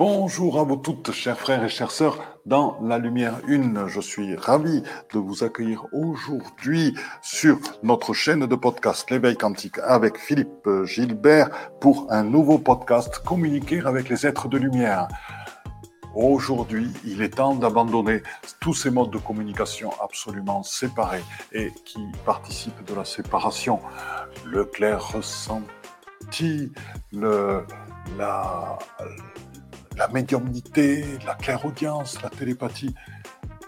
Bonjour à vous toutes, chers frères et chères sœurs, dans la lumière une. Je suis ravi de vous accueillir aujourd'hui sur notre chaîne de podcast L'éveil quantique avec Philippe Gilbert pour un nouveau podcast Communiquer avec les êtres de lumière. Aujourd'hui, il est temps d'abandonner tous ces modes de communication absolument séparés et qui participent de la séparation. Le clair ressenti, le, la, la médiumnité, la clairaudience, la télépathie,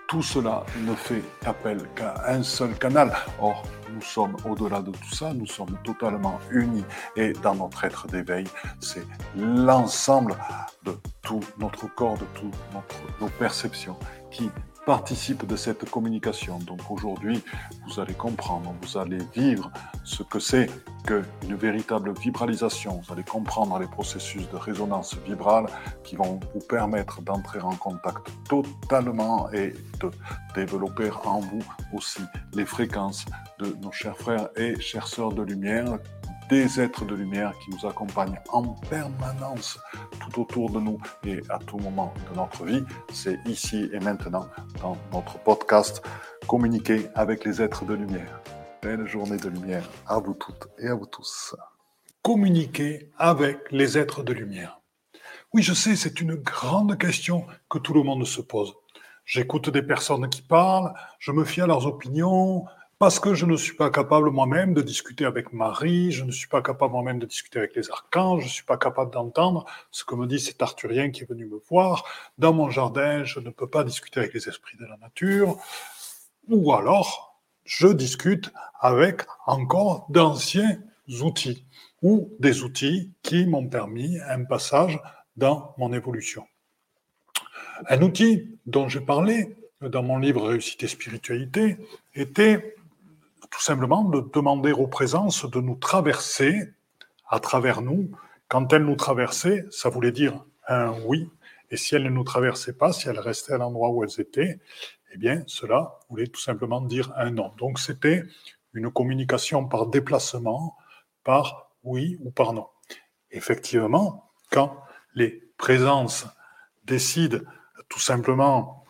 tout cela ne fait appel qu'à un seul canal. Or, nous sommes au-delà de tout ça, nous sommes totalement unis. Et dans notre être d'éveil, c'est l'ensemble de tout notre corps, de toutes nos perceptions qui participe de cette communication. Donc aujourd'hui, vous allez comprendre, vous allez vivre ce que c'est qu'une véritable vibralisation. Vous allez comprendre les processus de résonance vibrale qui vont vous permettre d'entrer en contact totalement et de développer en vous aussi les fréquences de nos chers frères et chères sœurs de lumière des êtres de lumière qui nous accompagnent en permanence tout autour de nous et à tout moment de notre vie. C'est ici et maintenant dans notre podcast Communiquer avec les êtres de lumière. Belle journée de lumière à vous toutes et à vous tous. Communiquer avec les êtres de lumière. Oui, je sais, c'est une grande question que tout le monde se pose. J'écoute des personnes qui parlent, je me fie à leurs opinions, parce que je ne suis pas capable moi-même de discuter avec Marie, je ne suis pas capable moi-même de discuter avec les archanges, je ne suis pas capable d'entendre ce que me dit cet arthurien qui est venu me voir. Dans mon jardin, je ne peux pas discuter avec les esprits de la nature. Ou alors, je discute avec encore d'anciens outils ou des outils qui m'ont permis un passage dans mon évolution. Un outil dont j'ai parlé dans mon livre Réussite et spiritualité était tout simplement de demander aux présences de nous traverser à travers nous. Quand elles nous traversaient, ça voulait dire un oui. Et si elles ne nous traversaient pas, si elles restaient à l'endroit où elles étaient, eh bien, cela voulait tout simplement dire un non. Donc, c'était une communication par déplacement, par oui ou par non. Effectivement, quand les présences décident tout simplement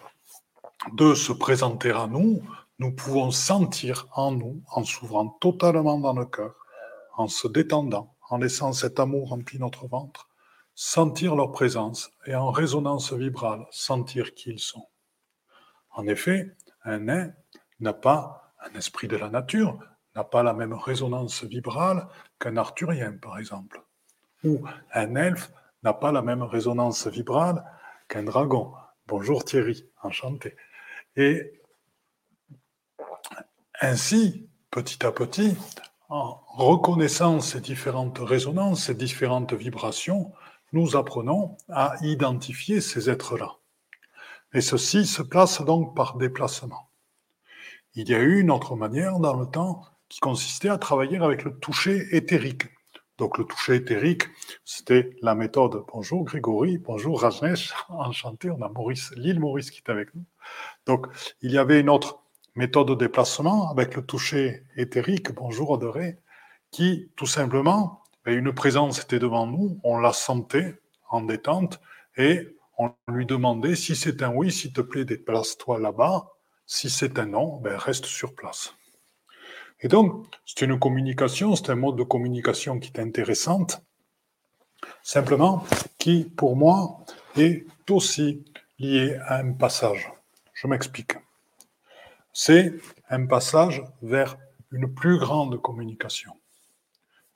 de se présenter à nous, nous pouvons sentir en nous, en s'ouvrant totalement dans le cœur, en se détendant, en laissant cet amour remplir notre ventre, sentir leur présence et en résonance vibrale, sentir qui ils sont. En effet, un nain n'a pas un esprit de la nature, n'a pas la même résonance vibrale qu'un arthurien, par exemple. Ou un elfe n'a pas la même résonance vibrale qu'un dragon. Bonjour Thierry, enchanté. Et ainsi, petit à petit, en reconnaissant ces différentes résonances, ces différentes vibrations, nous apprenons à identifier ces êtres-là. Et ceci se place donc par déplacement. Il y a eu une autre manière dans le temps qui consistait à travailler avec le toucher éthérique. Donc le toucher éthérique, c'était la méthode. Bonjour Grégory, bonjour Rajnesh, enchanté, on a Maurice, l'île Maurice qui est avec nous. Donc il y avait une autre méthode de déplacement avec le toucher éthérique, bonjour adoré, qui tout simplement, ben, une présence était devant nous, on la sentait en détente et on lui demandait si c'est un oui, s'il te plaît, déplace-toi là-bas, si c'est un non, ben, reste sur place. Et donc, c'est une communication, c'est un mode de communication qui est intéressante, simplement qui, pour moi, est aussi lié à un passage. Je m'explique c'est un passage vers une plus grande communication.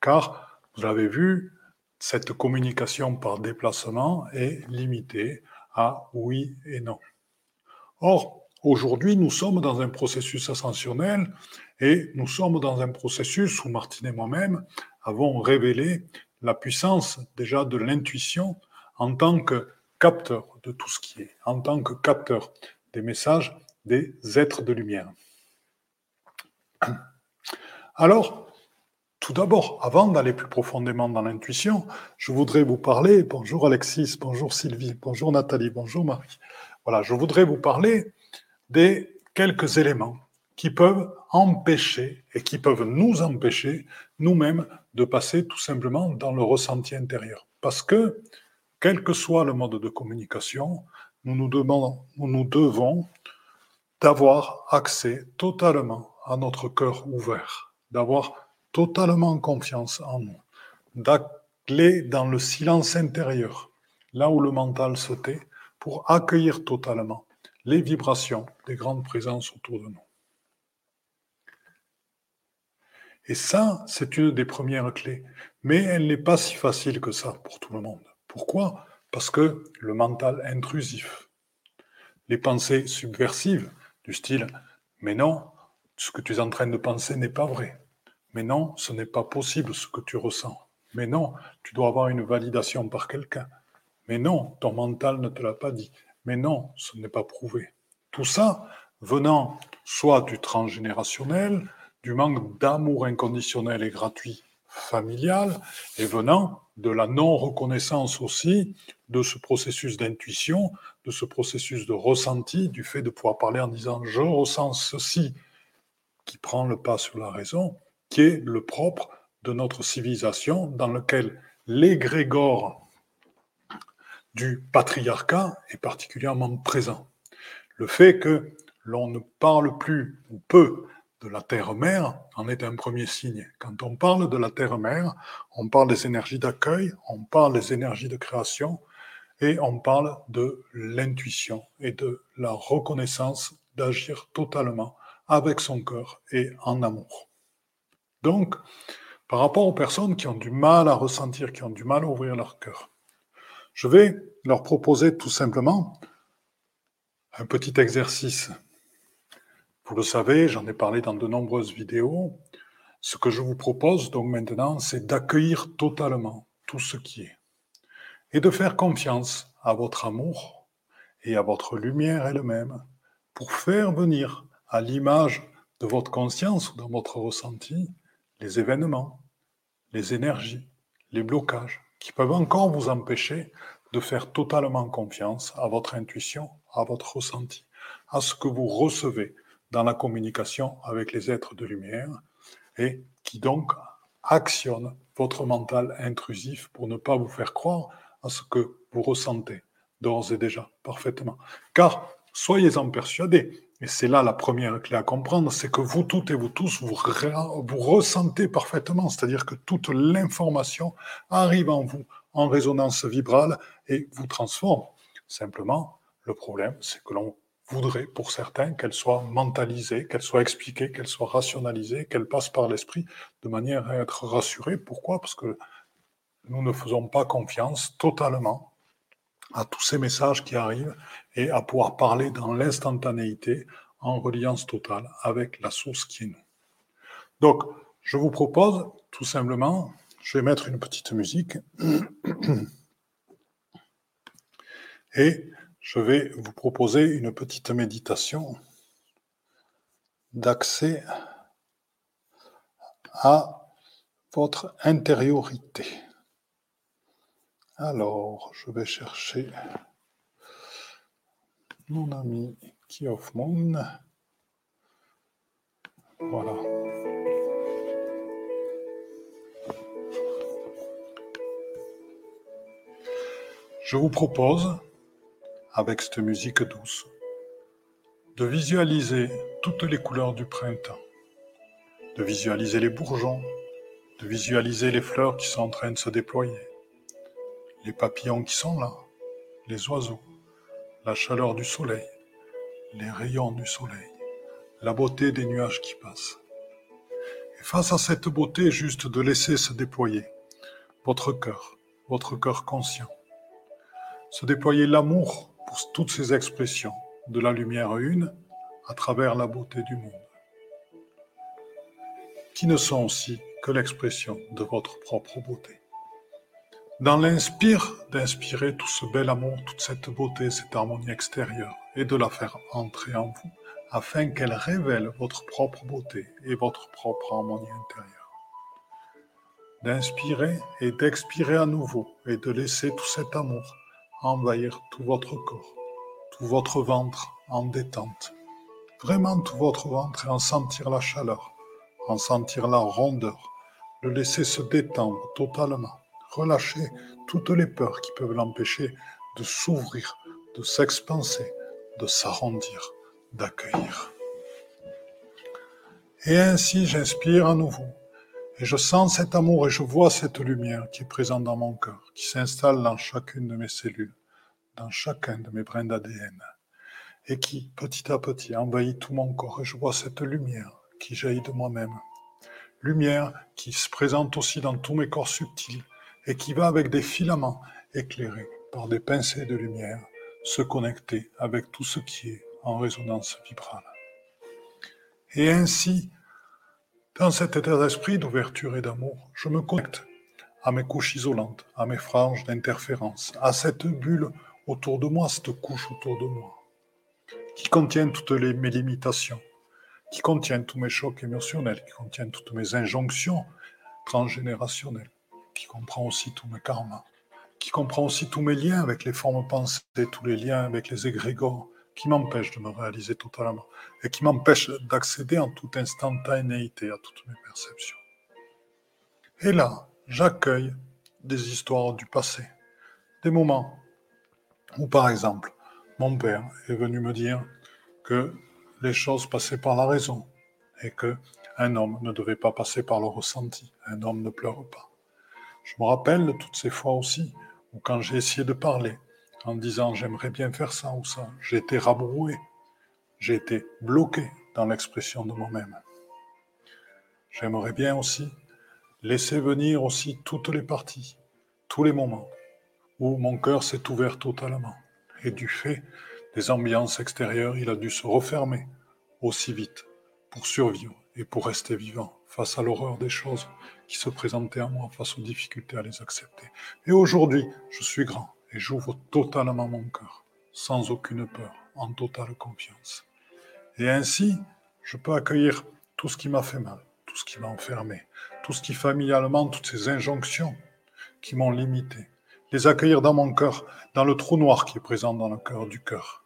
Car, vous l'avez vu, cette communication par déplacement est limitée à oui et non. Or, aujourd'hui, nous sommes dans un processus ascensionnel et nous sommes dans un processus où Martine et moi-même avons révélé la puissance déjà de l'intuition en tant que capteur de tout ce qui est, en tant que capteur des messages des êtres de lumière. Alors, tout d'abord, avant d'aller plus profondément dans l'intuition, je voudrais vous parler, bonjour Alexis, bonjour Sylvie, bonjour Nathalie, bonjour Marie. Voilà, je voudrais vous parler des quelques éléments qui peuvent empêcher et qui peuvent nous empêcher nous-mêmes de passer tout simplement dans le ressenti intérieur. Parce que quel que soit le mode de communication, nous nous, demandons, nous, nous devons d'avoir accès totalement à notre cœur ouvert, d'avoir totalement confiance en nous, d'aller dans le silence intérieur, là où le mental se tait, pour accueillir totalement les vibrations des grandes présences autour de nous. Et ça, c'est une des premières clés. Mais elle n'est pas si facile que ça pour tout le monde. Pourquoi? Parce que le mental intrusif, les pensées subversives du style ⁇ Mais non, ce que tu es en train de penser n'est pas vrai. Mais non, ce n'est pas possible ce que tu ressens. Mais non, tu dois avoir une validation par quelqu'un. Mais non, ton mental ne te l'a pas dit. Mais non, ce n'est pas prouvé. Tout ça venant soit du transgénérationnel, du manque d'amour inconditionnel et gratuit familial, et venant de la non-reconnaissance aussi de ce processus d'intuition, de ce processus de ressenti, du fait de pouvoir parler en disant je ressens ceci, qui prend le pas sur la raison, qui est le propre de notre civilisation dans lequel l'égrégore du patriarcat est particulièrement présent. Le fait que l'on ne parle plus ou peu de la Terre-Mère en est un premier signe. Quand on parle de la Terre-Mère, on parle des énergies d'accueil, on parle des énergies de création et on parle de l'intuition et de la reconnaissance d'agir totalement avec son cœur et en amour. Donc, par rapport aux personnes qui ont du mal à ressentir, qui ont du mal à ouvrir leur cœur, je vais leur proposer tout simplement un petit exercice. Vous le savez, j'en ai parlé dans de nombreuses vidéos. Ce que je vous propose donc maintenant, c'est d'accueillir totalement tout ce qui est et de faire confiance à votre amour et à votre lumière elle-même pour faire venir à l'image de votre conscience ou dans votre ressenti les événements, les énergies, les blocages qui peuvent encore vous empêcher de faire totalement confiance à votre intuition, à votre ressenti, à ce que vous recevez dans la communication avec les êtres de lumière et qui donc actionne votre mental intrusif pour ne pas vous faire croire à ce que vous ressentez d'ores et déjà parfaitement. Car soyez-en persuadés, et c'est là la première clé à comprendre, c'est que vous toutes et vous tous, vous, vous ressentez parfaitement, c'est-à-dire que toute l'information arrive en vous en résonance vibrale et vous transforme. Simplement, le problème, c'est que l'on voudrait, pour certains, qu'elle soit mentalisée, qu'elle soit expliquée, qu'elle soit rationalisée, qu'elle passe par l'esprit de manière à être rassurée. Pourquoi? Parce que nous ne faisons pas confiance totalement à tous ces messages qui arrivent et à pouvoir parler dans l'instantanéité en reliance totale avec la source qui est nous. Donc, je vous propose tout simplement, je vais mettre une petite musique et je vais vous proposer une petite méditation d'accès à votre intériorité. Alors, je vais chercher mon ami Kiof Moon. Voilà. Je vous propose, avec cette musique douce, de visualiser toutes les couleurs du printemps, de visualiser les bourgeons, de visualiser les fleurs qui sont en train de se déployer les papillons qui sont là, les oiseaux, la chaleur du soleil, les rayons du soleil, la beauté des nuages qui passent. Et face à cette beauté, juste de laisser se déployer votre cœur, votre cœur conscient, se déployer l'amour toutes ces expressions de la lumière une à travers la beauté du monde, qui ne sont aussi que l'expression de votre propre beauté. Dans l'inspire, d'inspirer tout ce bel amour, toute cette beauté, cette harmonie extérieure, et de la faire entrer en vous, afin qu'elle révèle votre propre beauté et votre propre harmonie intérieure. D'inspirer et d'expirer à nouveau, et de laisser tout cet amour envahir tout votre corps, tout votre ventre en détente. Vraiment tout votre ventre et en sentir la chaleur, en sentir la rondeur, le laisser se détendre totalement relâcher toutes les peurs qui peuvent l'empêcher de s'ouvrir, de s'expanser, de s'arrondir, d'accueillir. Et ainsi j'inspire à nouveau, et je sens cet amour et je vois cette lumière qui est présente dans mon cœur, qui s'installe dans chacune de mes cellules, dans chacun de mes brins d'ADN, et qui, petit à petit, envahit tout mon corps, et je vois cette lumière qui jaillit de moi-même. Lumière qui se présente aussi dans tous mes corps subtils, et qui va avec des filaments éclairés par des pincées de lumière, se connecter avec tout ce qui est en résonance vibrale. Et ainsi, dans cet état d'esprit d'ouverture et d'amour, je me connecte à mes couches isolantes, à mes franges d'interférence, à cette bulle autour de moi, cette couche autour de moi, qui contient toutes les, mes limitations, qui contient tous mes chocs émotionnels, qui contient toutes mes injonctions transgénérationnelles, qui comprend aussi tous mes karmas, qui comprend aussi tous mes liens avec les formes pensées, tous les liens avec les égrégores, qui m'empêche de me réaliser totalement et qui m'empêche d'accéder en toute instantanéité à toutes mes perceptions. Et là, j'accueille des histoires du passé, des moments où, par exemple, mon père est venu me dire que les choses passaient par la raison et que un homme ne devait pas passer par le ressenti. Un homme ne pleure pas. Je me rappelle toutes ces fois aussi où quand j'ai essayé de parler, en disant j'aimerais bien faire ça ou ça. J'ai été rabroué, j'ai été bloqué dans l'expression de moi-même. J'aimerais bien aussi laisser venir aussi toutes les parties, tous les moments où mon cœur s'est ouvert totalement. Et du fait des ambiances extérieures, il a dû se refermer aussi vite pour survivre et pour rester vivant face à l'horreur des choses qui se présentaient à moi, face aux difficultés à les accepter. Et aujourd'hui, je suis grand et j'ouvre totalement mon cœur, sans aucune peur, en totale confiance. Et ainsi, je peux accueillir tout ce qui m'a fait mal, tout ce qui m'a enfermé, tout ce qui familialement, toutes ces injonctions qui m'ont limité, les accueillir dans mon cœur, dans le trou noir qui est présent dans le cœur du cœur,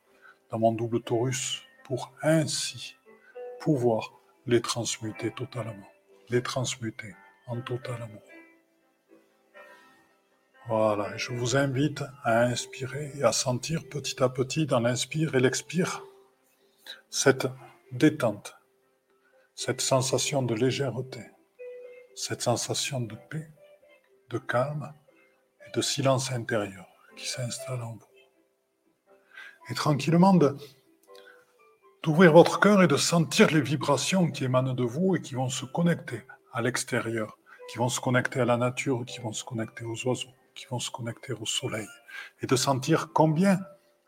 dans mon double torus, pour ainsi pouvoir les transmuter totalement, les transmuter en total amour. Voilà, je vous invite à inspirer et à sentir petit à petit dans l'inspire et l'expire cette détente, cette sensation de légèreté, cette sensation de paix, de calme et de silence intérieur qui s'installe en vous. Et tranquillement d'ouvrir votre cœur et de sentir les vibrations qui émanent de vous et qui vont se connecter à l'extérieur, qui vont se connecter à la nature, qui vont se connecter aux oiseaux qui vont se connecter au soleil et de sentir combien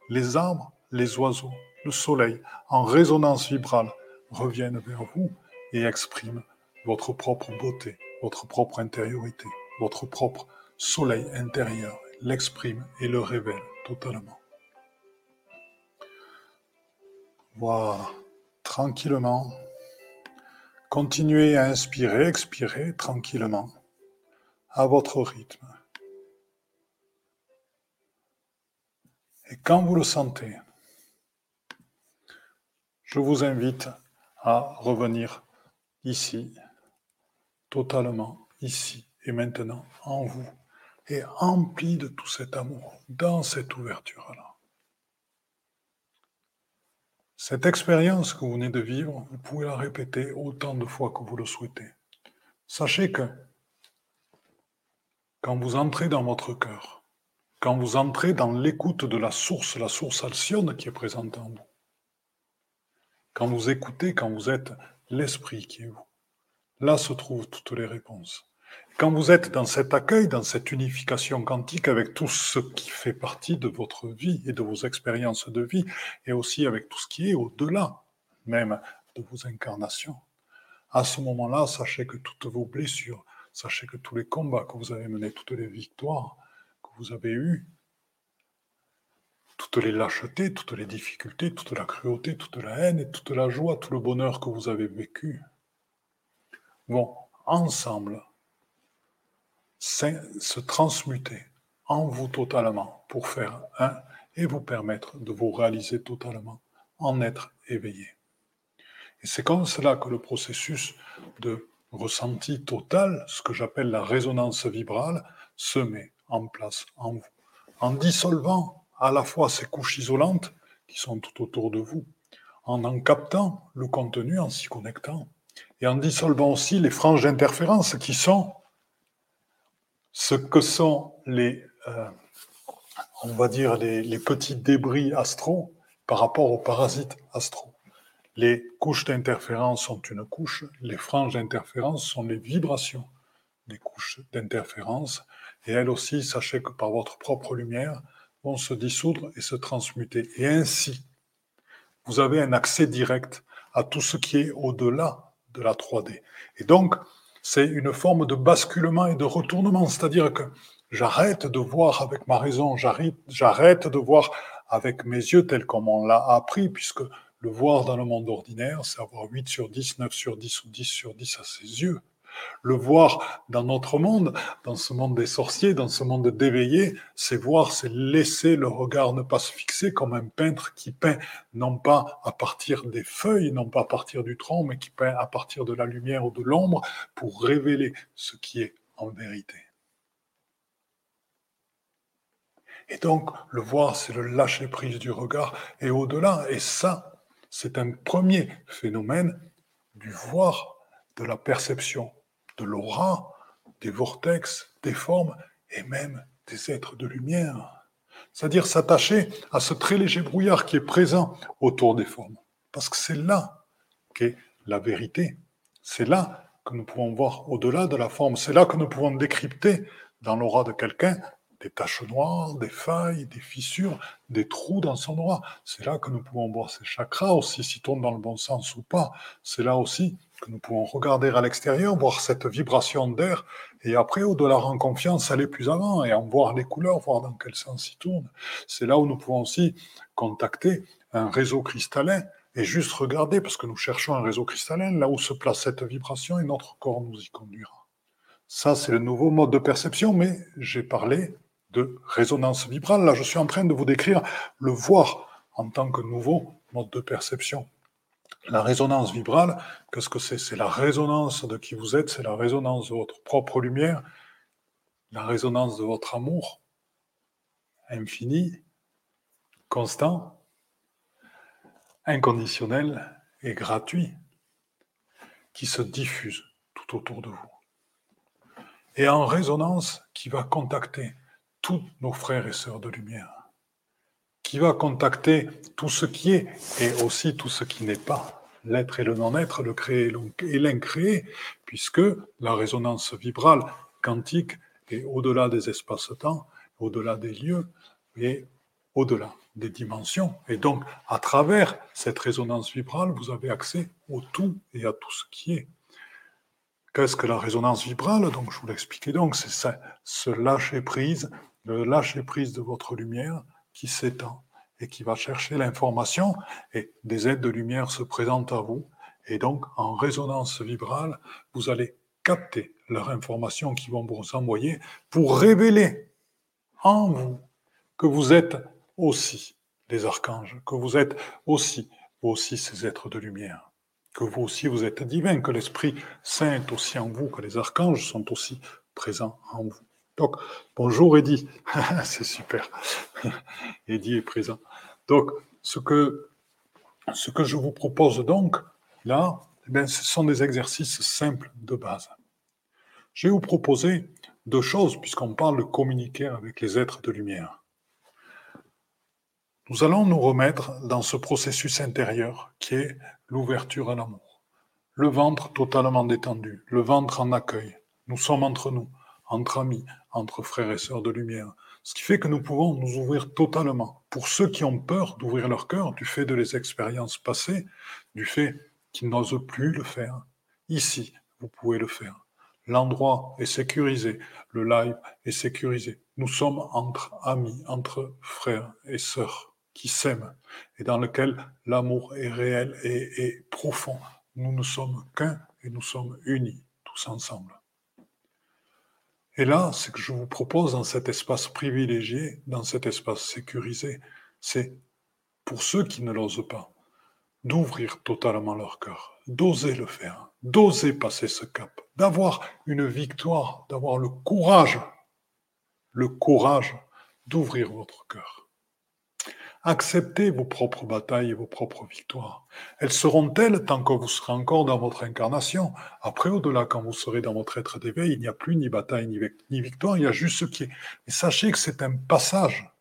les arbres, les oiseaux, le soleil, en résonance vibrale, reviennent vers vous et expriment votre propre beauté, votre propre intériorité, votre propre soleil intérieur, l'exprime et le révèle totalement. Voilà, tranquillement. Continuez à inspirer, expirer tranquillement, à votre rythme. Et quand vous le sentez, je vous invite à revenir ici, totalement ici et maintenant en vous, et empli de tout cet amour, dans cette ouverture-là. Cette expérience que vous venez de vivre, vous pouvez la répéter autant de fois que vous le souhaitez. Sachez que quand vous entrez dans votre cœur, quand vous entrez dans l'écoute de la source, la source alcyone qui est présente en vous. Quand vous écoutez, quand vous êtes l'esprit qui est vous. Là se trouvent toutes les réponses. Quand vous êtes dans cet accueil, dans cette unification quantique avec tout ce qui fait partie de votre vie et de vos expériences de vie, et aussi avec tout ce qui est au-delà même de vos incarnations, à ce moment-là, sachez que toutes vos blessures, sachez que tous les combats que vous avez menés, toutes les victoires, vous avez eu, toutes les lâchetés, toutes les difficultés, toute la cruauté, toute la haine et toute la joie, tout le bonheur que vous avez vécu, vont ensemble se transmuter en vous totalement pour faire un et vous permettre de vous réaliser totalement, en être éveillé. Et c'est comme cela que le processus de ressenti total, ce que j'appelle la résonance vibrale, se met en place en vous. En dissolvant à la fois ces couches isolantes qui sont tout autour de vous, en en captant le contenu, en s'y connectant, et en dissolvant aussi les franges d'interférence qui sont ce que sont les, euh, on va dire, les, les petits débris astraux par rapport aux parasites astraux. Les couches d'interférence sont une couche, les franges d'interférence sont les vibrations des couches d'interférence, et elles aussi, sachez que par votre propre lumière, vont se dissoudre et se transmuter. Et ainsi, vous avez un accès direct à tout ce qui est au-delà de la 3D. Et donc, c'est une forme de basculement et de retournement, c'est-à-dire que j'arrête de voir avec ma raison, j'arrête de voir avec mes yeux tel comme on l'a appris, puisque le voir dans le monde ordinaire, c'est avoir 8 sur 10, 9 sur 10 ou 10 sur 10 à ses yeux. Le voir dans notre monde, dans ce monde des sorciers, dans ce monde d'éveillés, c'est voir, c'est laisser le regard ne pas se fixer comme un peintre qui peint non pas à partir des feuilles, non pas à partir du tronc, mais qui peint à partir de la lumière ou de l'ombre pour révéler ce qui est en vérité. Et donc, le voir, c'est le lâcher prise du regard et au-delà. Et ça, c'est un premier phénomène du voir, de la perception de l'aura, des vortex, des formes et même des êtres de lumière. C'est-à-dire s'attacher à ce très léger brouillard qui est présent autour des formes. Parce que c'est là qu'est la vérité. C'est là que nous pouvons voir au-delà de la forme. C'est là que nous pouvons décrypter dans l'aura de quelqu'un des taches noires, des failles, des fissures, des trous dans son aura. C'est là que nous pouvons voir ses chakras aussi, s'ils tournent dans le bon sens ou pas. C'est là aussi que nous pouvons regarder à l'extérieur, voir cette vibration d'air, et après, au-delà en confiance, aller plus avant et en voir les couleurs, voir dans quel sens ils tournent. C'est là où nous pouvons aussi contacter un réseau cristallin et juste regarder, parce que nous cherchons un réseau cristallin, là où se place cette vibration et notre corps nous y conduira. Ça, c'est le nouveau mode de perception, mais j'ai parlé de résonance vibrale. Là, je suis en train de vous décrire le voir en tant que nouveau mode de perception. La résonance vibrale, qu'est-ce que c'est? C'est la résonance de qui vous êtes, c'est la résonance de votre propre lumière, la résonance de votre amour infini, constant, inconditionnel et gratuit, qui se diffuse tout autour de vous. Et en résonance qui va contacter tous nos frères et sœurs de lumière qui va contacter tout ce qui est et aussi tout ce qui n'est pas, l'être et le non-être, le créé et l'incréé, puisque la résonance vibrale quantique est au-delà des espaces-temps, au-delà des lieux et au-delà des dimensions. Et donc, à travers cette résonance vibrale, vous avez accès au tout et à tout ce qui est. Qu'est-ce que la résonance vibrale? Donc, je vous l'expliquais donc, c'est ce lâcher prise, le lâcher prise de votre lumière, qui s'étend et qui va chercher l'information et des aides de lumière se présentent à vous. Et donc, en résonance vibrale, vous allez capter leurs informations qui vont vous envoyer pour révéler en vous que vous êtes aussi des archanges, que vous êtes aussi, aussi ces êtres de lumière, que vous aussi vous êtes divin, que l'Esprit Saint est aussi en vous, que les archanges sont aussi présents en vous. Donc, bonjour Eddy, c'est super. Eddy est présent. Donc, ce que, je vous propose donc, là, eh ce sont des exercices simples de base. Je vais vous proposer deux choses, puisqu'on parle de communiquer avec les êtres de lumière. Nous allons nous remettre dans ce processus intérieur qui est l'ouverture à l'amour. Le ventre totalement détendu, le ventre en accueil. Nous sommes entre nous entre amis, entre frères et sœurs de lumière. Ce qui fait que nous pouvons nous ouvrir totalement. Pour ceux qui ont peur d'ouvrir leur cœur, du fait de les expériences passées, du fait qu'ils n'osent plus le faire, ici, vous pouvez le faire. L'endroit est sécurisé, le live est sécurisé. Nous sommes entre amis, entre frères et sœurs qui s'aiment et dans lequel l'amour est réel et, et profond. Nous ne sommes qu'un et nous sommes unis tous ensemble. Et là, ce que je vous propose dans cet espace privilégié, dans cet espace sécurisé, c'est pour ceux qui ne l'osent pas, d'ouvrir totalement leur cœur, d'oser le faire, d'oser passer ce cap, d'avoir une victoire, d'avoir le courage, le courage d'ouvrir votre cœur. Acceptez vos propres batailles et vos propres victoires. Elles seront telles tant que vous serez encore dans votre incarnation? Après, au-delà, quand vous serez dans votre être d'éveil, il n'y a plus ni bataille ni victoire, il y a juste ce qui est. Mais sachez que c'est un passage.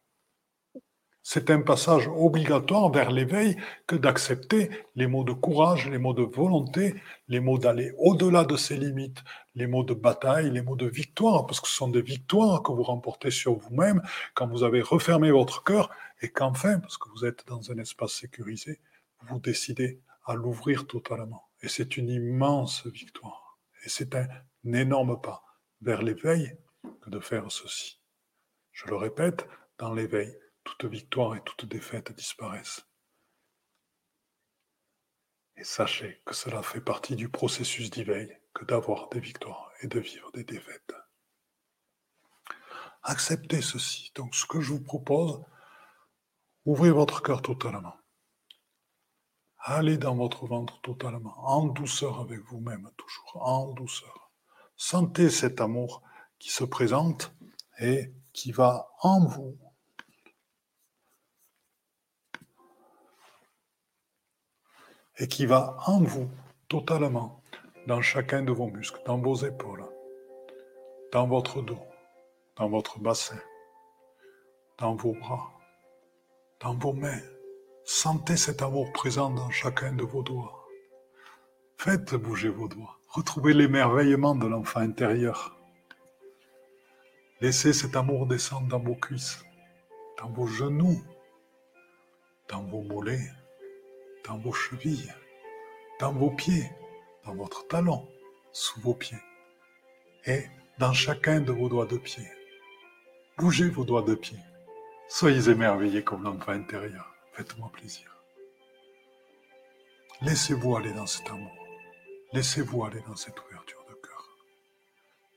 C'est un passage obligatoire vers l'éveil que d'accepter les mots de courage, les mots de volonté, les mots d'aller au-delà de ses limites, les mots de bataille, les mots de victoire, parce que ce sont des victoires que vous remportez sur vous-même quand vous avez refermé votre cœur et qu'enfin, parce que vous êtes dans un espace sécurisé, vous décidez à l'ouvrir totalement. Et c'est une immense victoire. Et c'est un énorme pas vers l'éveil que de faire ceci. Je le répète, dans l'éveil, toute victoire et toute défaite disparaissent. Et sachez que cela fait partie du processus d'éveil que d'avoir des victoires et de vivre des défaites. Acceptez ceci. Donc ce que je vous propose, ouvrez votre cœur totalement. Allez dans votre ventre totalement, en douceur avec vous-même, toujours, en douceur. Sentez cet amour qui se présente et qui va en vous et qui va en vous totalement, dans chacun de vos muscles, dans vos épaules, dans votre dos, dans votre bassin, dans vos bras, dans vos mains. Sentez cet amour présent dans chacun de vos doigts. Faites bouger vos doigts. Retrouvez l'émerveillement de l'enfant intérieur. Laissez cet amour descendre dans vos cuisses, dans vos genoux, dans vos mollets, dans vos chevilles, dans vos pieds, dans votre talon, sous vos pieds, et dans chacun de vos doigts de pied. Bougez vos doigts de pied. Soyez émerveillés comme l'enfant intérieur. Faites-moi plaisir. Laissez-vous aller dans cet amour. Laissez-vous aller dans cette ouverture de cœur.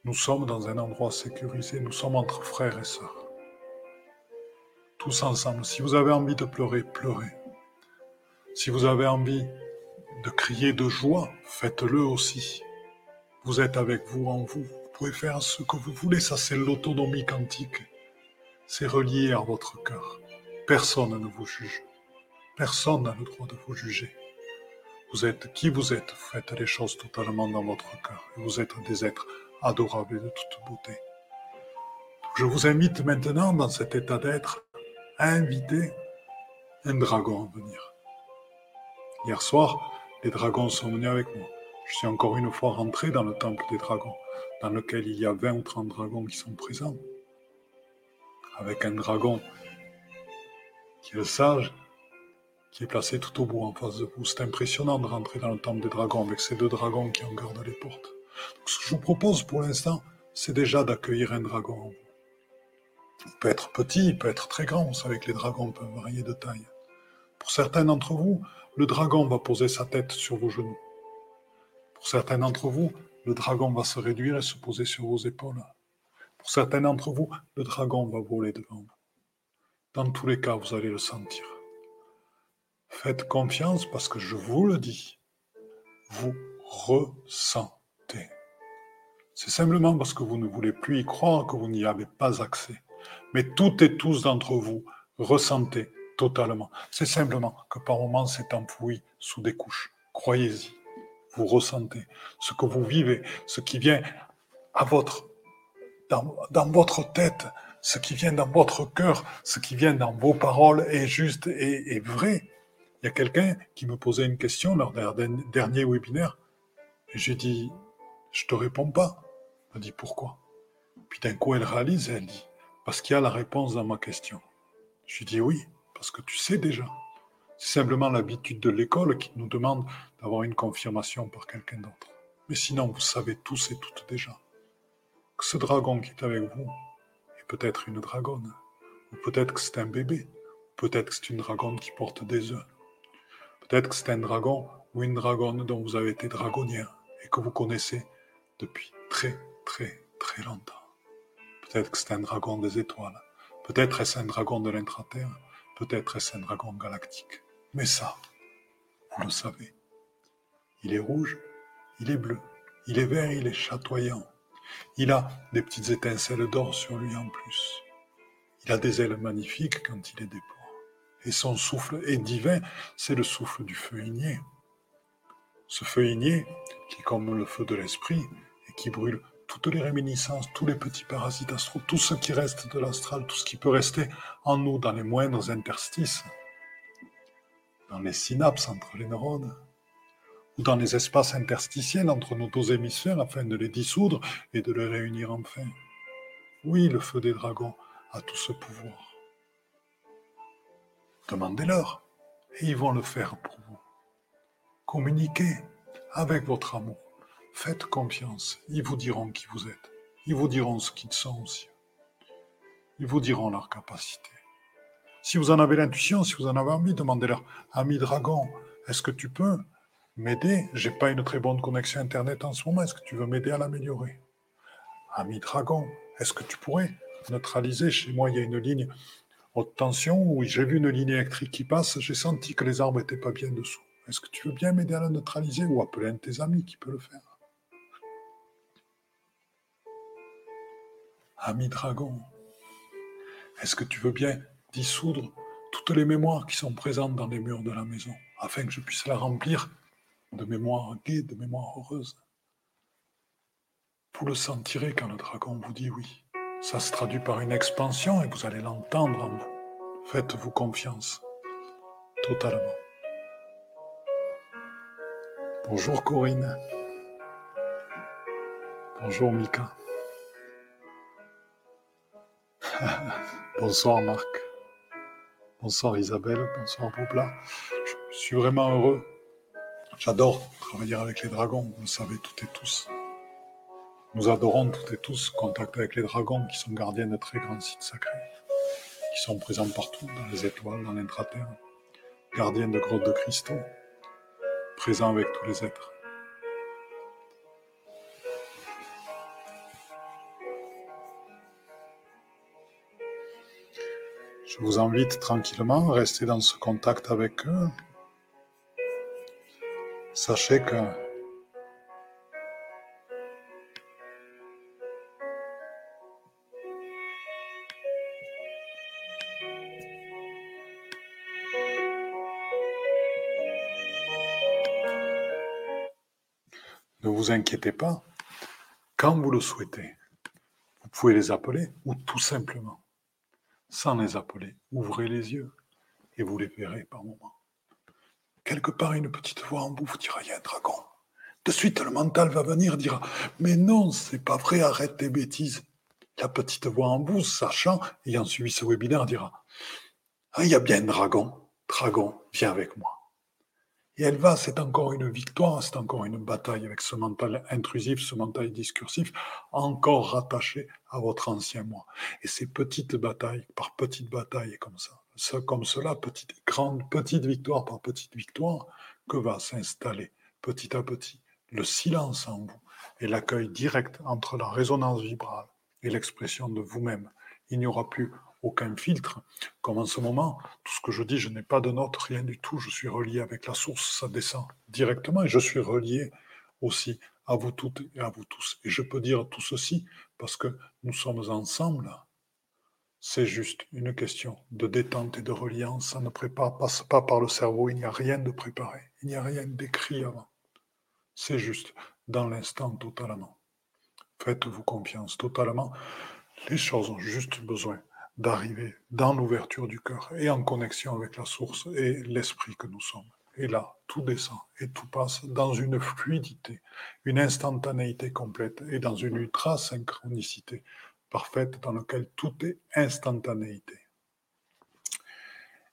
Nous sommes dans un endroit sécurisé. Nous sommes entre frères et sœurs. Tous ensemble. Si vous avez envie de pleurer, pleurez. Si vous avez envie de crier de joie, faites-le aussi. Vous êtes avec vous en vous. Vous pouvez faire ce que vous voulez. Ça, c'est l'autonomie quantique. C'est relié à votre cœur. Personne ne vous juge. Personne n'a le droit de vous juger. Vous êtes qui vous êtes. faites les choses totalement dans votre cœur. Vous êtes des êtres adorables et de toute beauté. Je vous invite maintenant, dans cet état d'être, à inviter un dragon à venir. Hier soir, les dragons sont venus avec moi. Je suis encore une fois rentré dans le temple des dragons, dans lequel il y a 20 ou 30 dragons qui sont présents. Avec un dragon qui est le sage, qui est placé tout au bout en face de vous. C'est impressionnant de rentrer dans le temple des dragons avec ces deux dragons qui en gardent les portes. ce que je vous propose pour l'instant, c'est déjà d'accueillir un dragon. Il peut être petit, il peut être très grand. Vous savez que les dragons peuvent varier de taille. Pour certains d'entre vous, le dragon va poser sa tête sur vos genoux. Pour certains d'entre vous, le dragon va se réduire et se poser sur vos épaules. Pour certains d'entre vous, le dragon va voler devant vous. Dans tous les cas, vous allez le sentir. Faites confiance parce que je vous le dis, vous ressentez. C'est simplement parce que vous ne voulez plus y croire que vous n'y avez pas accès. Mais toutes et tous d'entre vous ressentez totalement. C'est simplement que par moments c'est enfoui sous des couches. Croyez-y, vous ressentez ce que vous vivez, ce qui vient à votre, dans, votre tête, ce qui vient dans votre cœur, ce qui vient dans vos paroles est juste et, vrai. Il y a quelqu'un qui me posait une question lors d'un dernier webinaire et j'ai dit, je te réponds pas. Elle dit pourquoi? Puis d'un coup elle réalise, elle dit, parce qu'il y a la réponse dans ma question. Je lui dis oui, parce que tu sais déjà. C'est simplement l'habitude de l'école qui nous demande d'avoir une confirmation par quelqu'un d'autre. Mais sinon, vous savez tous et toutes déjà que ce dragon qui est avec vous est peut-être une dragonne, ou peut-être que c'est un bébé, peut-être que c'est une dragonne qui porte des œufs, peut-être que c'est un dragon ou une dragonne dont vous avez été dragonnière et que vous connaissez depuis très très très longtemps. Peut-être que c'est un dragon des étoiles, peut-être est-ce un dragon de l'intraterre, Peut-être est-ce un dragon galactique. Mais ça, Vous le savez. Il est rouge, il est bleu, il est vert, il est chatoyant. Il a des petites étincelles d'or sur lui en plus. Il a des ailes magnifiques quand il est déploie. Et son souffle est divin, c'est le souffle du feu igné. Ce feu igné, qui est comme le feu de l'esprit, et qui brûle toutes les réminiscences, tous les petits parasites astraux, tout ce qui reste de l'astral, tout ce qui peut rester en nous dans les moindres interstices, dans les synapses entre les neurones, ou dans les espaces interstitiels entre nos deux hémisphères afin de les dissoudre et de les réunir enfin. Oui, le feu des dragons a tout ce pouvoir. Demandez-leur et ils vont le faire pour vous. Communiquez avec votre amour. Faites confiance. Ils vous diront qui vous êtes. Ils vous diront ce qu'ils sont aussi. Ils vous diront leur capacité. Si vous en avez l'intuition, si vous en avez envie, demandez-leur. Ami dragon, est-ce que tu peux m'aider? J'ai pas une très bonne connexion Internet en ce moment. Est-ce que tu veux m'aider à l'améliorer? Ami dragon, est-ce que tu pourrais neutraliser? Chez moi, il y a une ligne haute tension où j'ai vu une ligne électrique qui passe. J'ai senti que les arbres n'étaient pas bien dessous. Est-ce que tu veux bien m'aider à la neutraliser ou appeler un de tes amis qui peut le faire? Ami dragon, est-ce que tu veux bien dissoudre toutes les mémoires qui sont présentes dans les murs de la maison, afin que je puisse la remplir de mémoires gaies, de mémoires heureuses Vous le sentirez quand le dragon vous dit oui. Ça se traduit par une expansion et vous allez l'entendre en vous. Faites-vous confiance, totalement. Bonjour Corinne. Bonjour Mika. bonsoir Marc. Bonsoir Isabelle. Bonsoir Boubla. Je suis vraiment heureux. J'adore travailler avec les dragons, vous le savez toutes et tous. Nous adorons toutes et tous contact avec les dragons qui sont gardiens de très grands sites sacrés, qui sont présents partout, dans les étoiles, dans l'intraterre, gardiens de grottes de cristaux, présents avec tous les êtres. Je vous invite tranquillement à rester dans ce contact avec eux. Sachez que ne vous inquiétez pas, quand vous le souhaitez, vous pouvez les appeler ou tout simplement sans les appeler. Ouvrez les yeux et vous les verrez par moments. Quelque part, une petite voix en vous dira il y a un dragon. De suite, le mental va venir dira mais non, c'est pas vrai, arrête tes bêtises. La petite voix en vous, sachant, ayant suivi ce webinaire, dira ah, il y a bien un dragon. Dragon, viens avec moi. Et elle va, c'est encore une victoire, c'est encore une bataille avec ce mental intrusif, ce mental discursif, encore rattaché à votre ancien moi. Et ces petites batailles, par petites batailles comme ça, comme cela, petite, grande, petite victoire par petite victoire, que va s'installer petit à petit le silence en vous et l'accueil direct entre la résonance vibrale et l'expression de vous-même. Il n'y aura plus aucun filtre. Comme en ce moment, tout ce que je dis, je n'ai pas de notes, rien du tout. Je suis relié avec la source, ça descend directement et je suis relié aussi à vous toutes et à vous tous. Et je peux dire tout ceci parce que nous sommes ensemble. C'est juste une question de détente et de reliance. Ça ne prépare, passe pas par le cerveau. Il n'y a rien de préparé. Il n'y a rien d'écrit avant. C'est juste dans l'instant totalement. Faites-vous confiance totalement. Les choses ont juste besoin d'arriver dans l'ouverture du cœur et en connexion avec la source et l'esprit que nous sommes. Et là, tout descend et tout passe dans une fluidité, une instantanéité complète et dans une ultra-synchronicité parfaite dans laquelle tout est instantanéité.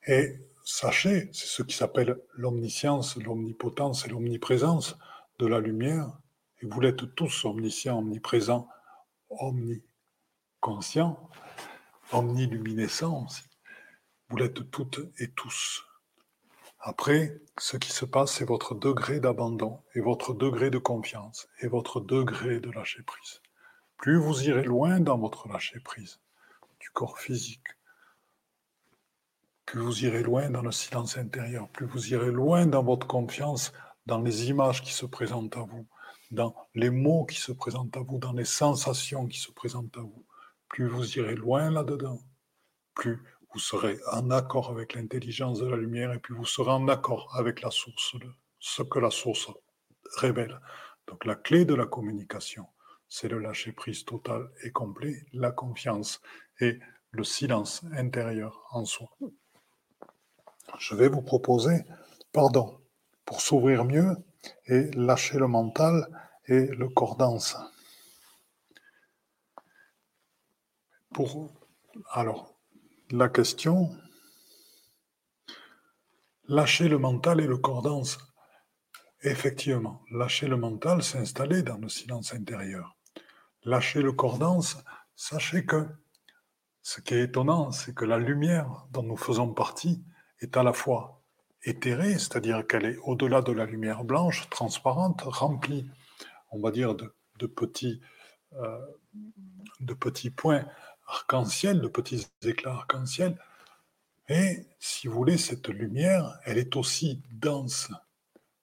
Et sachez, c'est ce qui s'appelle l'omniscience, l'omnipotence et l'omniprésence de la lumière, et vous l'êtes tous omniscients, omniprésents, omniconscients, omniluminescent aussi. Vous l'êtes toutes et tous. Après, ce qui se passe, c'est votre degré d'abandon et votre degré de confiance et votre degré de lâcher prise. Plus vous irez loin dans votre lâcher prise du corps physique, plus vous irez loin dans le silence intérieur, plus vous irez loin dans votre confiance, dans les images qui se présentent à vous, dans les mots qui se présentent à vous, dans les sensations qui se présentent à vous. Plus vous irez loin là-dedans, plus vous serez en accord avec l'intelligence de la lumière et puis vous serez en accord avec la source, ce que la source révèle. Donc la clé de la communication, c'est le lâcher prise total et complet, la confiance et le silence intérieur en soi. Je vais vous proposer, pardon, pour s'ouvrir mieux et lâcher le mental et le corps dense. Pour, alors, la question, lâcher le mental et le corps dense. Effectivement, lâcher le mental, s'installer dans le silence intérieur. Lâcher le corps dense, sachez que ce qui est étonnant, c'est que la lumière dont nous faisons partie est à la fois éthérée, c'est-à-dire qu'elle est au-delà de la lumière blanche, transparente, remplie, on va dire, de, petits, euh, de petits points arc-en-ciel, de petits éclats arc-en-ciel. Et si vous voulez, cette lumière, elle est aussi dense.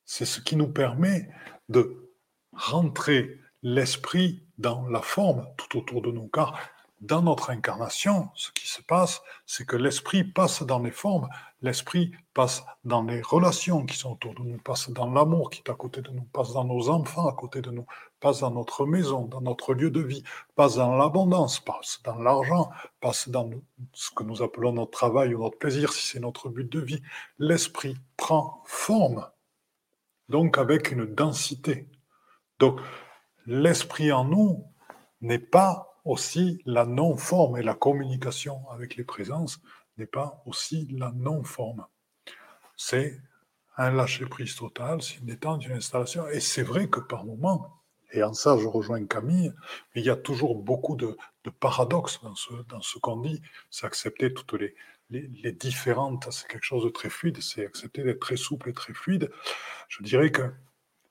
C'est ce qui nous permet de rentrer l'esprit dans la forme tout autour de nous. Car dans notre incarnation, ce qui se passe, c'est que l'esprit passe dans les formes, l'esprit passe dans les relations qui sont autour de nous, passe dans l'amour qui est à côté de nous, passe dans nos enfants à côté de nous, passe dans notre maison, dans notre lieu de vie, passe dans l'abondance, passe dans l'argent, passe dans ce que nous appelons notre travail ou notre plaisir, si c'est notre but de vie. L'esprit prend forme, donc avec une densité. Donc, l'esprit en nous n'est pas aussi la non-forme et la communication avec les présences n'est pas aussi la non-forme. C'est un lâcher-prise total, c'est une détente, une installation. Et c'est vrai que par moments, et en ça je rejoins Camille, il y a toujours beaucoup de, paradoxes dans ce, qu'on dit. C'est accepter toutes les, les différentes, c'est quelque chose de très fluide, c'est accepter d'être très souple et très fluide. Je dirais que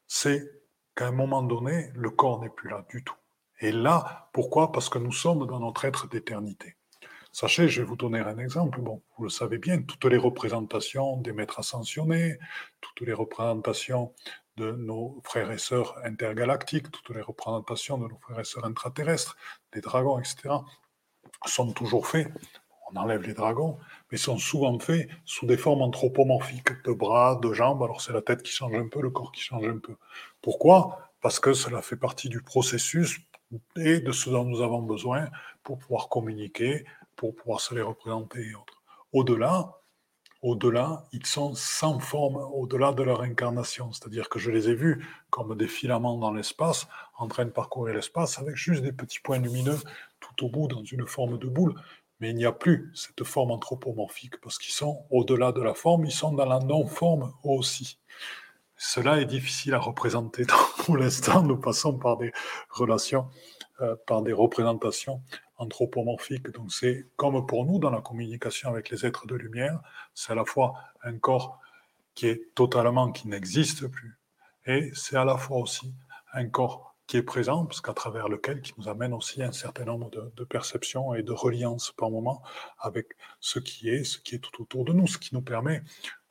c'est qu'à un moment donné, le corps n'est plus là du tout. Et là, pourquoi? Parce que nous sommes dans notre être d'éternité. Sachez, je vais vous donner un exemple. Bon, vous le savez bien, toutes les représentations des maîtres ascensionnés, toutes les représentations de nos frères et sœurs intergalactiques, toutes les représentations de nos frères et sœurs intraterrestres, des dragons, etc., sont toujours faits. On enlève les dragons, mais sont souvent faits sous des formes anthropomorphiques, de bras, de jambes. Alors c'est la tête qui change un peu, le corps qui change un peu. Pourquoi? Parce que cela fait partie du processus et de ce dont nous avons besoin pour pouvoir communiquer, pour pouvoir se les représenter et autres. Au-delà, au-delà, ils sont sans forme, au-delà de leur incarnation. C'est-à-dire que je les ai vus comme des filaments dans l'espace, en train de parcourir l'espace avec juste des petits points lumineux tout au bout dans une forme de boule. Mais il n'y a plus cette forme anthropomorphique parce qu'ils sont au-delà de la forme, ils sont dans la non-forme aussi. Cela est difficile à représenter. Pour l'instant, nous passons par des relations, euh, par des représentations anthropomorphiques. Donc c'est comme pour nous dans la communication avec les êtres de lumière, c'est à la fois un corps qui est totalement, qui n'existe plus, et c'est à la fois aussi un corps qui est présent, parce qu'à travers lequel qui nous amène aussi un certain nombre de, de, perceptions et de reliances par moment avec ce qui est, ce qui est tout autour de nous, ce qui nous permet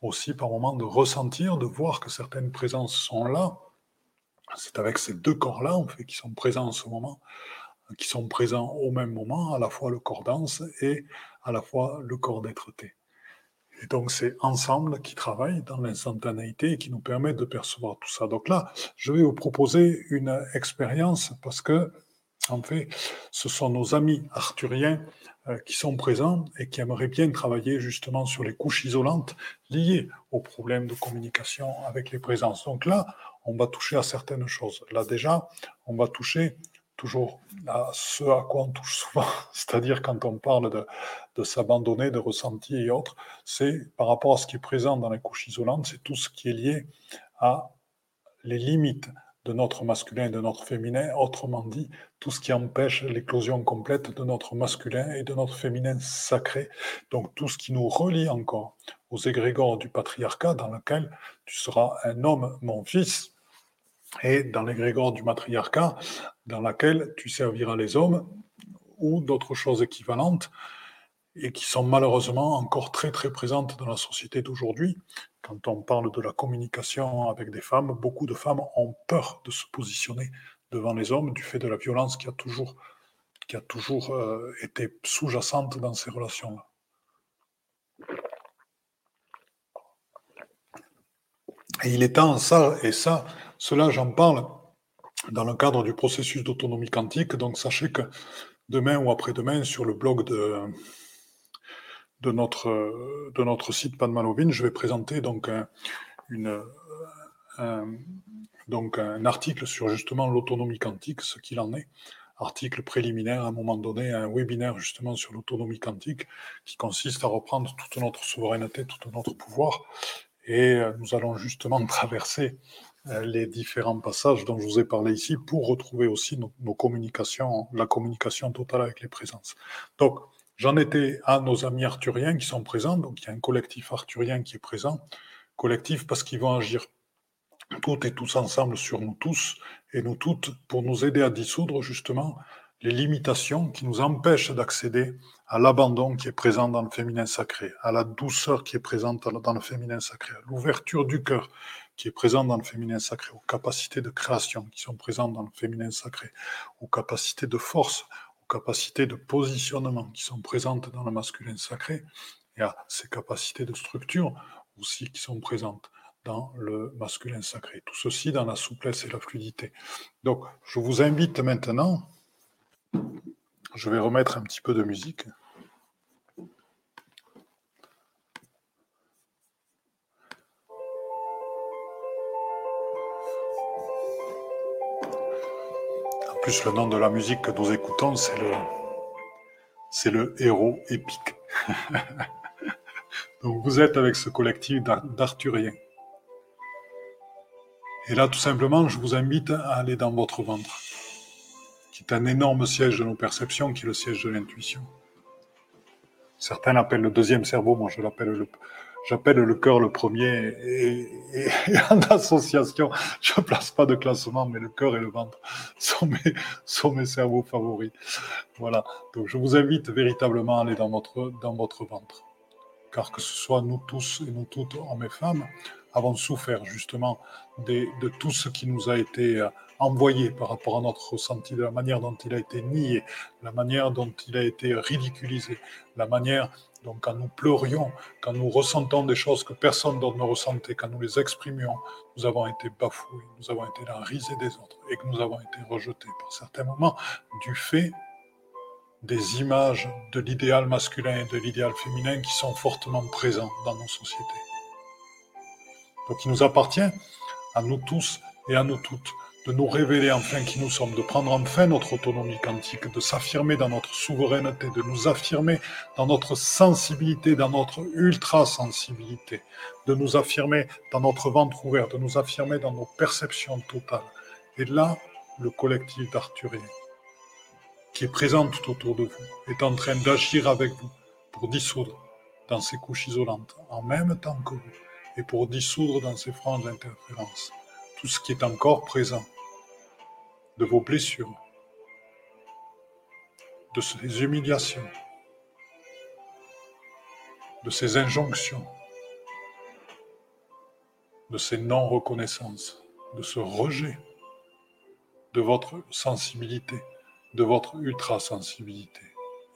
aussi par moment de ressentir, de voir que certaines présences sont là. C'est avec ces deux corps-là, en fait, qui sont présents en ce moment, qui sont présents au même moment, à la fois le corps dense et à la fois le corps d'être-té. Et donc, c'est ensemble qui travaillent dans l'instantanéité et qui nous permettent de percevoir tout ça. Donc là, je vais vous proposer une expérience parce que, en fait, ce sont nos amis arthuriens euh, qui sont présents et qui aimeraient bien travailler justement sur les couches isolantes liées aux problèmes de communication avec les présences. Donc là, on va toucher à certaines choses. Là déjà, on va toucher toujours à ce à quoi on touche souvent, c'est-à-dire quand on parle de, de s'abandonner, de ressenti et autres, c'est par rapport à ce qui est présent dans les couches isolantes, c'est tout ce qui est lié à les limites de notre masculin et de notre féminin, autrement dit, tout ce qui empêche l'éclosion complète de notre masculin et de notre féminin sacré, donc tout ce qui nous relie encore aux égrégores du patriarcat dans lequel tu seras un homme, mon fils, et dans l'égrégore du matriarcat dans lequel tu serviras les hommes ou d'autres choses équivalentes. et qui sont malheureusement encore très très présentes dans la société d'aujourd'hui. Quand on parle de la communication avec des femmes, beaucoup de femmes ont peur de se positionner devant les hommes du fait de la violence qui a toujours, qui a toujours euh, été sous-jacente dans ces relations-là. Et il est temps, ça, et ça, cela j'en parle dans le cadre du processus d'autonomie quantique. Donc sachez que demain ou après-demain, sur le blog de, de, notre, de notre site Padmanovin, je vais présenter donc un, donc un article sur justement l'autonomie quantique, ce qu'il en est. Article préliminaire à un moment donné, un webinaire justement sur l'autonomie quantique qui consiste à reprendre toute notre souveraineté, tout notre pouvoir. Et euh, nous allons justement traverser les différents passages dont je vous ai parlé ici pour retrouver aussi nos, communications, la communication totale avec les présences. Donc, j'en étais à nos amis arthuriens qui sont présents. Donc, il y a un collectif arthurien qui est présent. Collectif parce qu'ils vont agir toutes et tous ensemble sur nous tous et nous toutes pour nous aider à dissoudre justement les limitations qui nous empêchent d'accéder à l'abandon qui est présent dans le féminin sacré, à la douceur qui est présente dans le féminin sacré, à l'ouverture du cœur qui est présent dans le féminin sacré, aux capacités de création qui sont présentes dans le féminin sacré, aux capacités de force, aux capacités de positionnement qui sont présentes dans le masculin sacré, et à ces capacités de structure aussi qui sont présentes dans le masculin sacré. Tout ceci dans la souplesse et la fluidité. Donc, je vous invite maintenant, je vais remettre un petit peu de musique. Plus, le nom de la musique que nous écoutons, c'est le, c'est le héros épique. Donc vous êtes avec ce collectif d'Arthuriens. Et là, tout simplement, je vous invite à aller dans votre ventre, qui est un énorme siège de nos perceptions, qui est le siège de l'intuition. Certains l'appellent le deuxième cerveau, moi je l'appelle le, j'appelle le cœur le premier et, en association, je ne place pas de classement, mais le cœur et le ventre sont mes, cerveaux favoris. Voilà. Donc je vous invite véritablement à aller dans votre, dans votre ventre. Car que ce soit nous tous et nous toutes, hommes et femmes, avons souffert justement de, de tout ce qui nous a été euh, envoyé par rapport à notre ressenti, de la manière dont il a été nié, la manière dont il a été ridiculisé, la manière donc quand nous pleurions, quand nous ressentons des choses que personne d'autre ne ressentait, quand nous les exprimions, nous avons été bafoués, nous avons été la risée des autres et que nous avons été rejetés par certains moments du fait des images de l'idéal masculin et de l'idéal féminin qui sont fortement présents dans nos sociétés. Donc il nous appartient à nous tous et à nous toutes de nous révéler enfin qui nous sommes, de prendre enfin notre autonomie quantique, de s'affirmer dans notre souveraineté, de nous affirmer dans notre sensibilité, dans notre ultra-sensibilité, de nous affirmer dans notre ventre ouvert, de nous affirmer dans nos perceptions totales. Et là, le collectif d'Arthurien, qui est présent tout autour de vous, est en train d'agir avec vous pour dissoudre dans ces couches isolantes, en même temps que vous, et pour dissoudre dans ces franges d'interférence tout ce qui est encore présent de vos blessures, de ces humiliations, de ces injonctions, de ces non-reconnaissances, de ce rejet de votre sensibilité, de votre ultra-sensibilité,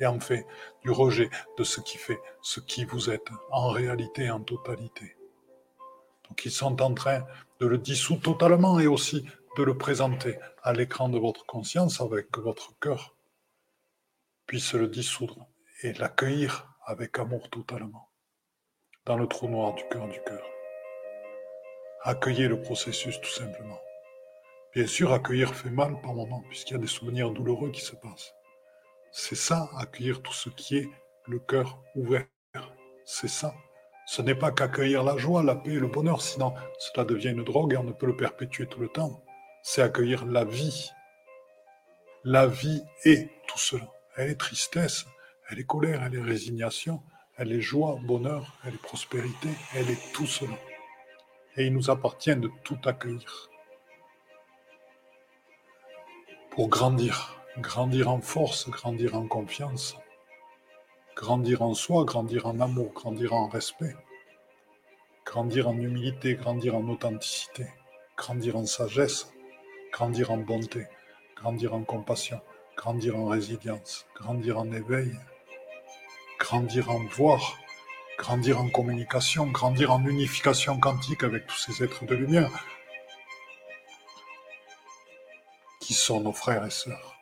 et en fait du rejet de ce qui fait ce qui vous êtes en réalité, en totalité. Donc ils sont en train de le dissoudre totalement et aussi de le présenter à l'écran de votre conscience avec votre cœur puisse le dissoudre et l'accueillir avec amour totalement dans le trou noir du cœur du cœur. Accueillez le processus tout simplement. Bien sûr, accueillir fait mal par moment puisqu'il y a des souvenirs douloureux qui se passent. C'est ça, accueillir tout ce qui est le cœur ouvert. C'est ça. Ce n'est pas qu'accueillir la joie, la paix, le bonheur, sinon cela devient une drogue et on ne peut le perpétuer tout le temps c'est accueillir la vie. La vie est tout cela. Elle est tristesse, elle est colère, elle est résignation, elle est joie, bonheur, elle est prospérité, elle est tout cela. Et il nous appartient de tout accueillir. Pour grandir, grandir en force, grandir en confiance, Grandir en soi, grandir en amour, grandir en respect, grandir en humilité, grandir en authenticité, grandir en sagesse, grandir en bonté, grandir en compassion, grandir en résilience, grandir en éveil, grandir en voir, grandir en communication, grandir en unification quantique avec tous ces êtres de lumière qui sont nos frères et sœurs,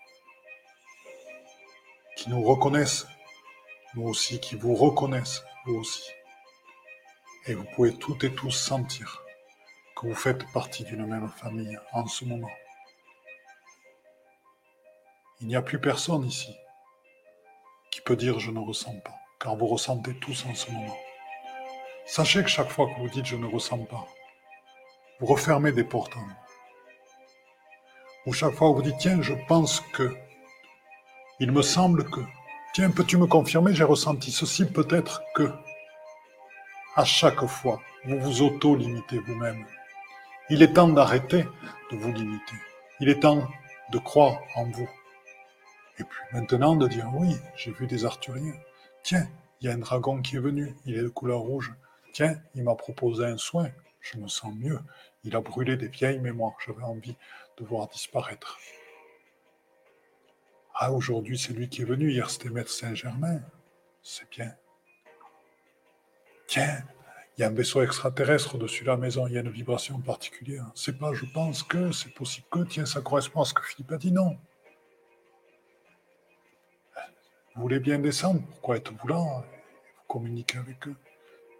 qui nous reconnaissent, nous aussi, qui vous reconnaissent, vous aussi. Et vous pouvez toutes et tous sentir que vous faites partie d'une même famille en ce moment. Il n'y a plus personne ici qui peut dire je ne ressens pas, car vous ressentez tous en ce moment. Sachez que chaque fois que vous dites je ne ressens pas, vous refermez des portes en vous. Ou chaque fois que vous dites tiens, je pense que, il me semble que, tiens, peux-tu me confirmer, j'ai ressenti ceci, peut-être que, à chaque fois, vous vous auto-limitez vous-même. Il est temps d'arrêter de vous limiter. Il est temps de croire en vous. Et puis maintenant de dire oui, j'ai vu des Arthuriens. Tiens, il y a un dragon qui est venu, il est de couleur rouge. Tiens, il m'a proposé un soin, je me sens mieux. Il a brûlé des vieilles mémoires j'avais envie de voir disparaître. Ah, aujourd'hui, c'est lui qui est venu. Hier, c'était Maître Saint-Germain. C'est bien. Tiens, il y a un vaisseau extraterrestre au-dessus de la maison. Il y a une vibration particulière. C'est pas je pense que, c'est possible que. Tiens, ça correspond à ce que Philippe a dit. Non. Vous voulez bien descendre, pourquoi êtes-vous là Vous communiquez avec eux?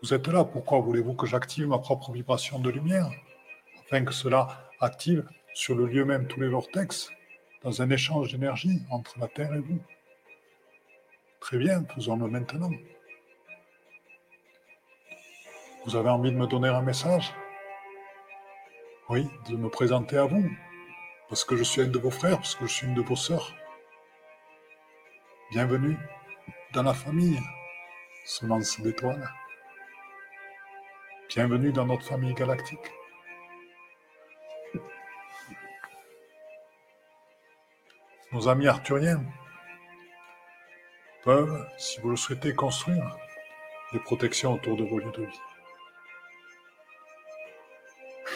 Vous êtes là, pourquoi voulez-vous que j'active ma propre vibration de lumière? Afin que cela active sur le lieu même tous les vortex, dans un échange d'énergie entre la Terre et vous. Très bien, faisons-le maintenant. Vous avez envie de me donner un message? Oui, de me présenter à vous, parce que je suis un de vos frères, parce que je suis une de vos sœurs. Bienvenue dans la famille Semence d'étoiles. Bienvenue dans notre famille galactique. Nos amis arthuriens peuvent, si vous le souhaitez, construire des protections autour de vos lieux de vie.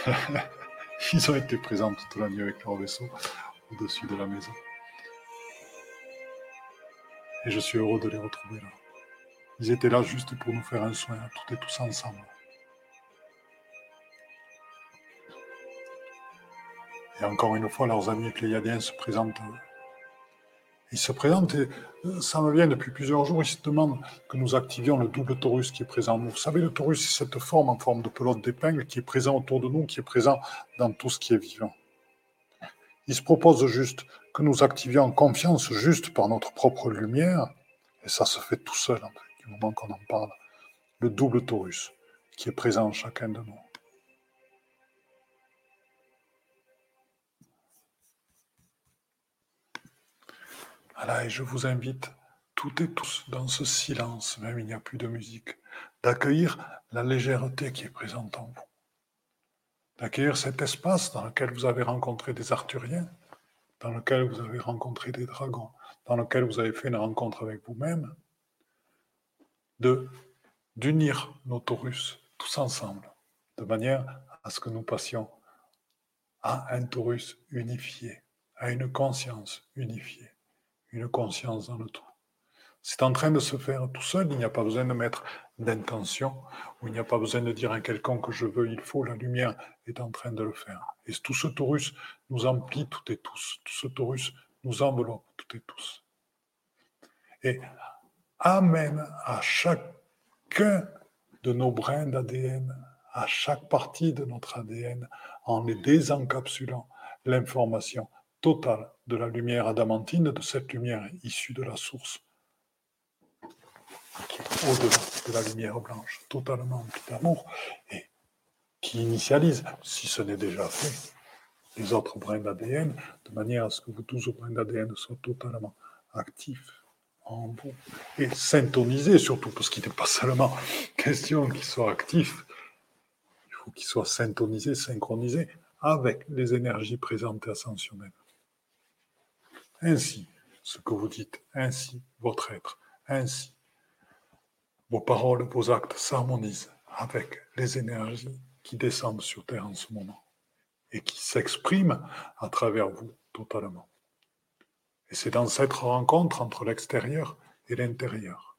Ils ont été présents toute la nuit avec leur vaisseau au-dessus de la maison. Et je suis heureux de les retrouver là. Ils étaient là juste pour nous faire un soin, toutes et tous ensemble. Et encore une fois, leurs amis pléiadiens se présentent. Ils se présentent et euh, ça me vient depuis plusieurs jours. Ils se demandent que nous activions le double taurus qui est présent. Vous savez, le taurus, c'est cette forme en forme de pelote d'épingle qui est présent autour de nous, qui est présent dans tout ce qui est vivant. Ils se proposent juste que nous activions en confiance juste par notre propre lumière, et ça se fait tout seul, en du moment qu'on en parle, le double taurus qui est présent en chacun de nous. Et je vous invite toutes et tous dans ce silence, même il n'y a plus de musique, d'accueillir la légèreté qui est présente en vous, d'accueillir cet espace dans lequel vous avez rencontré des Arthuriens, dans lequel vous avez rencontré des dragons, dans lequel vous avez fait une rencontre avec vous-même, de d'unir nos taurus tous ensemble, de manière à ce que nous passions à un taurus unifié, à une conscience unifiée, une conscience dans le tout. C'est en train de se faire tout seul, il n'y a pas besoin de mettre d'intention, ou il n'y a pas besoin de dire à quelqu'un que je veux, il faut, la lumière est en train de le faire. Et tout ce taurus nous emplit toutes et tous, tout ce taurus nous enveloppe toutes et tous. Et amène à chacun de nos brins d'ADN, à chaque partie de notre ADN, en les désencapsulant, l'information totale de la lumière adamantine, de cette lumière issue de la source au-delà de la lumière blanche, totalement emplie d'amour, et qui initialise, si ce n'est déjà fait, les autres brins d'ADN, de manière à ce que vos 12 brins d'ADN soient totalement actifs en vous, et syntonisés surtout, parce qu'il n'est pas seulement question qu'ils soient actifs, il faut qu'ils soient syntonisés, synchronisés avec les énergies présentes et ascensionnelles. Ainsi, ce que vous dites, ainsi votre être, ainsi vos paroles, vos actes s'harmonisent avec les énergies qui descendent sur Terre en ce moment et qui s'expriment à travers vous totalement. Et c'est dans cette rencontre entre l'extérieur et l'intérieur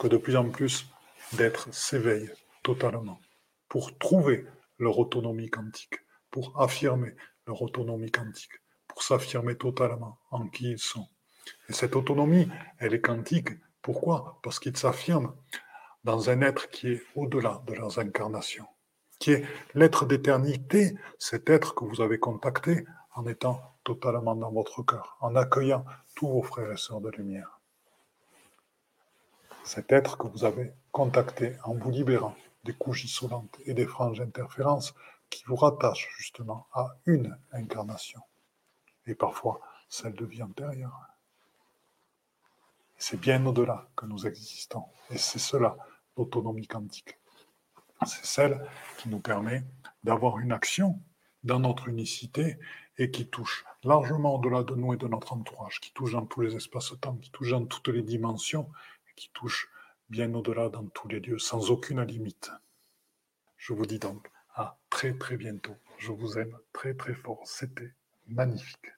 que de plus en plus d'êtres s'éveillent totalement pour trouver leur autonomie quantique, pour affirmer leur autonomie quantique, pour s'affirmer totalement en qui ils sont. Et cette autonomie, elle est quantique. Pourquoi? Parce qu'ils s'affirment dans un être qui est au-delà de leurs incarnations, qui est l'être d'éternité, cet être que vous avez contacté en étant totalement dans votre cœur, en accueillant tous vos frères et sœurs de lumière. Cet être que vous avez contacté en vous libérant des couches isolantes et des franges interférences qui vous rattachent justement à une incarnation, et parfois celle de vie antérieure. C'est bien au-delà que nous existons, et c'est cela l'autonomie quantique. C'est celle qui nous permet d'avoir une action dans notre unicité et qui touche largement au-delà de nous et de notre entourage, qui touche dans tous les espaces-temps, qui touche dans toutes les dimensions, et qui touche bien au-delà dans tous les lieux, sans aucune limite. Je vous dis donc à très très bientôt. Je vous aime très très fort. C'était magnifique.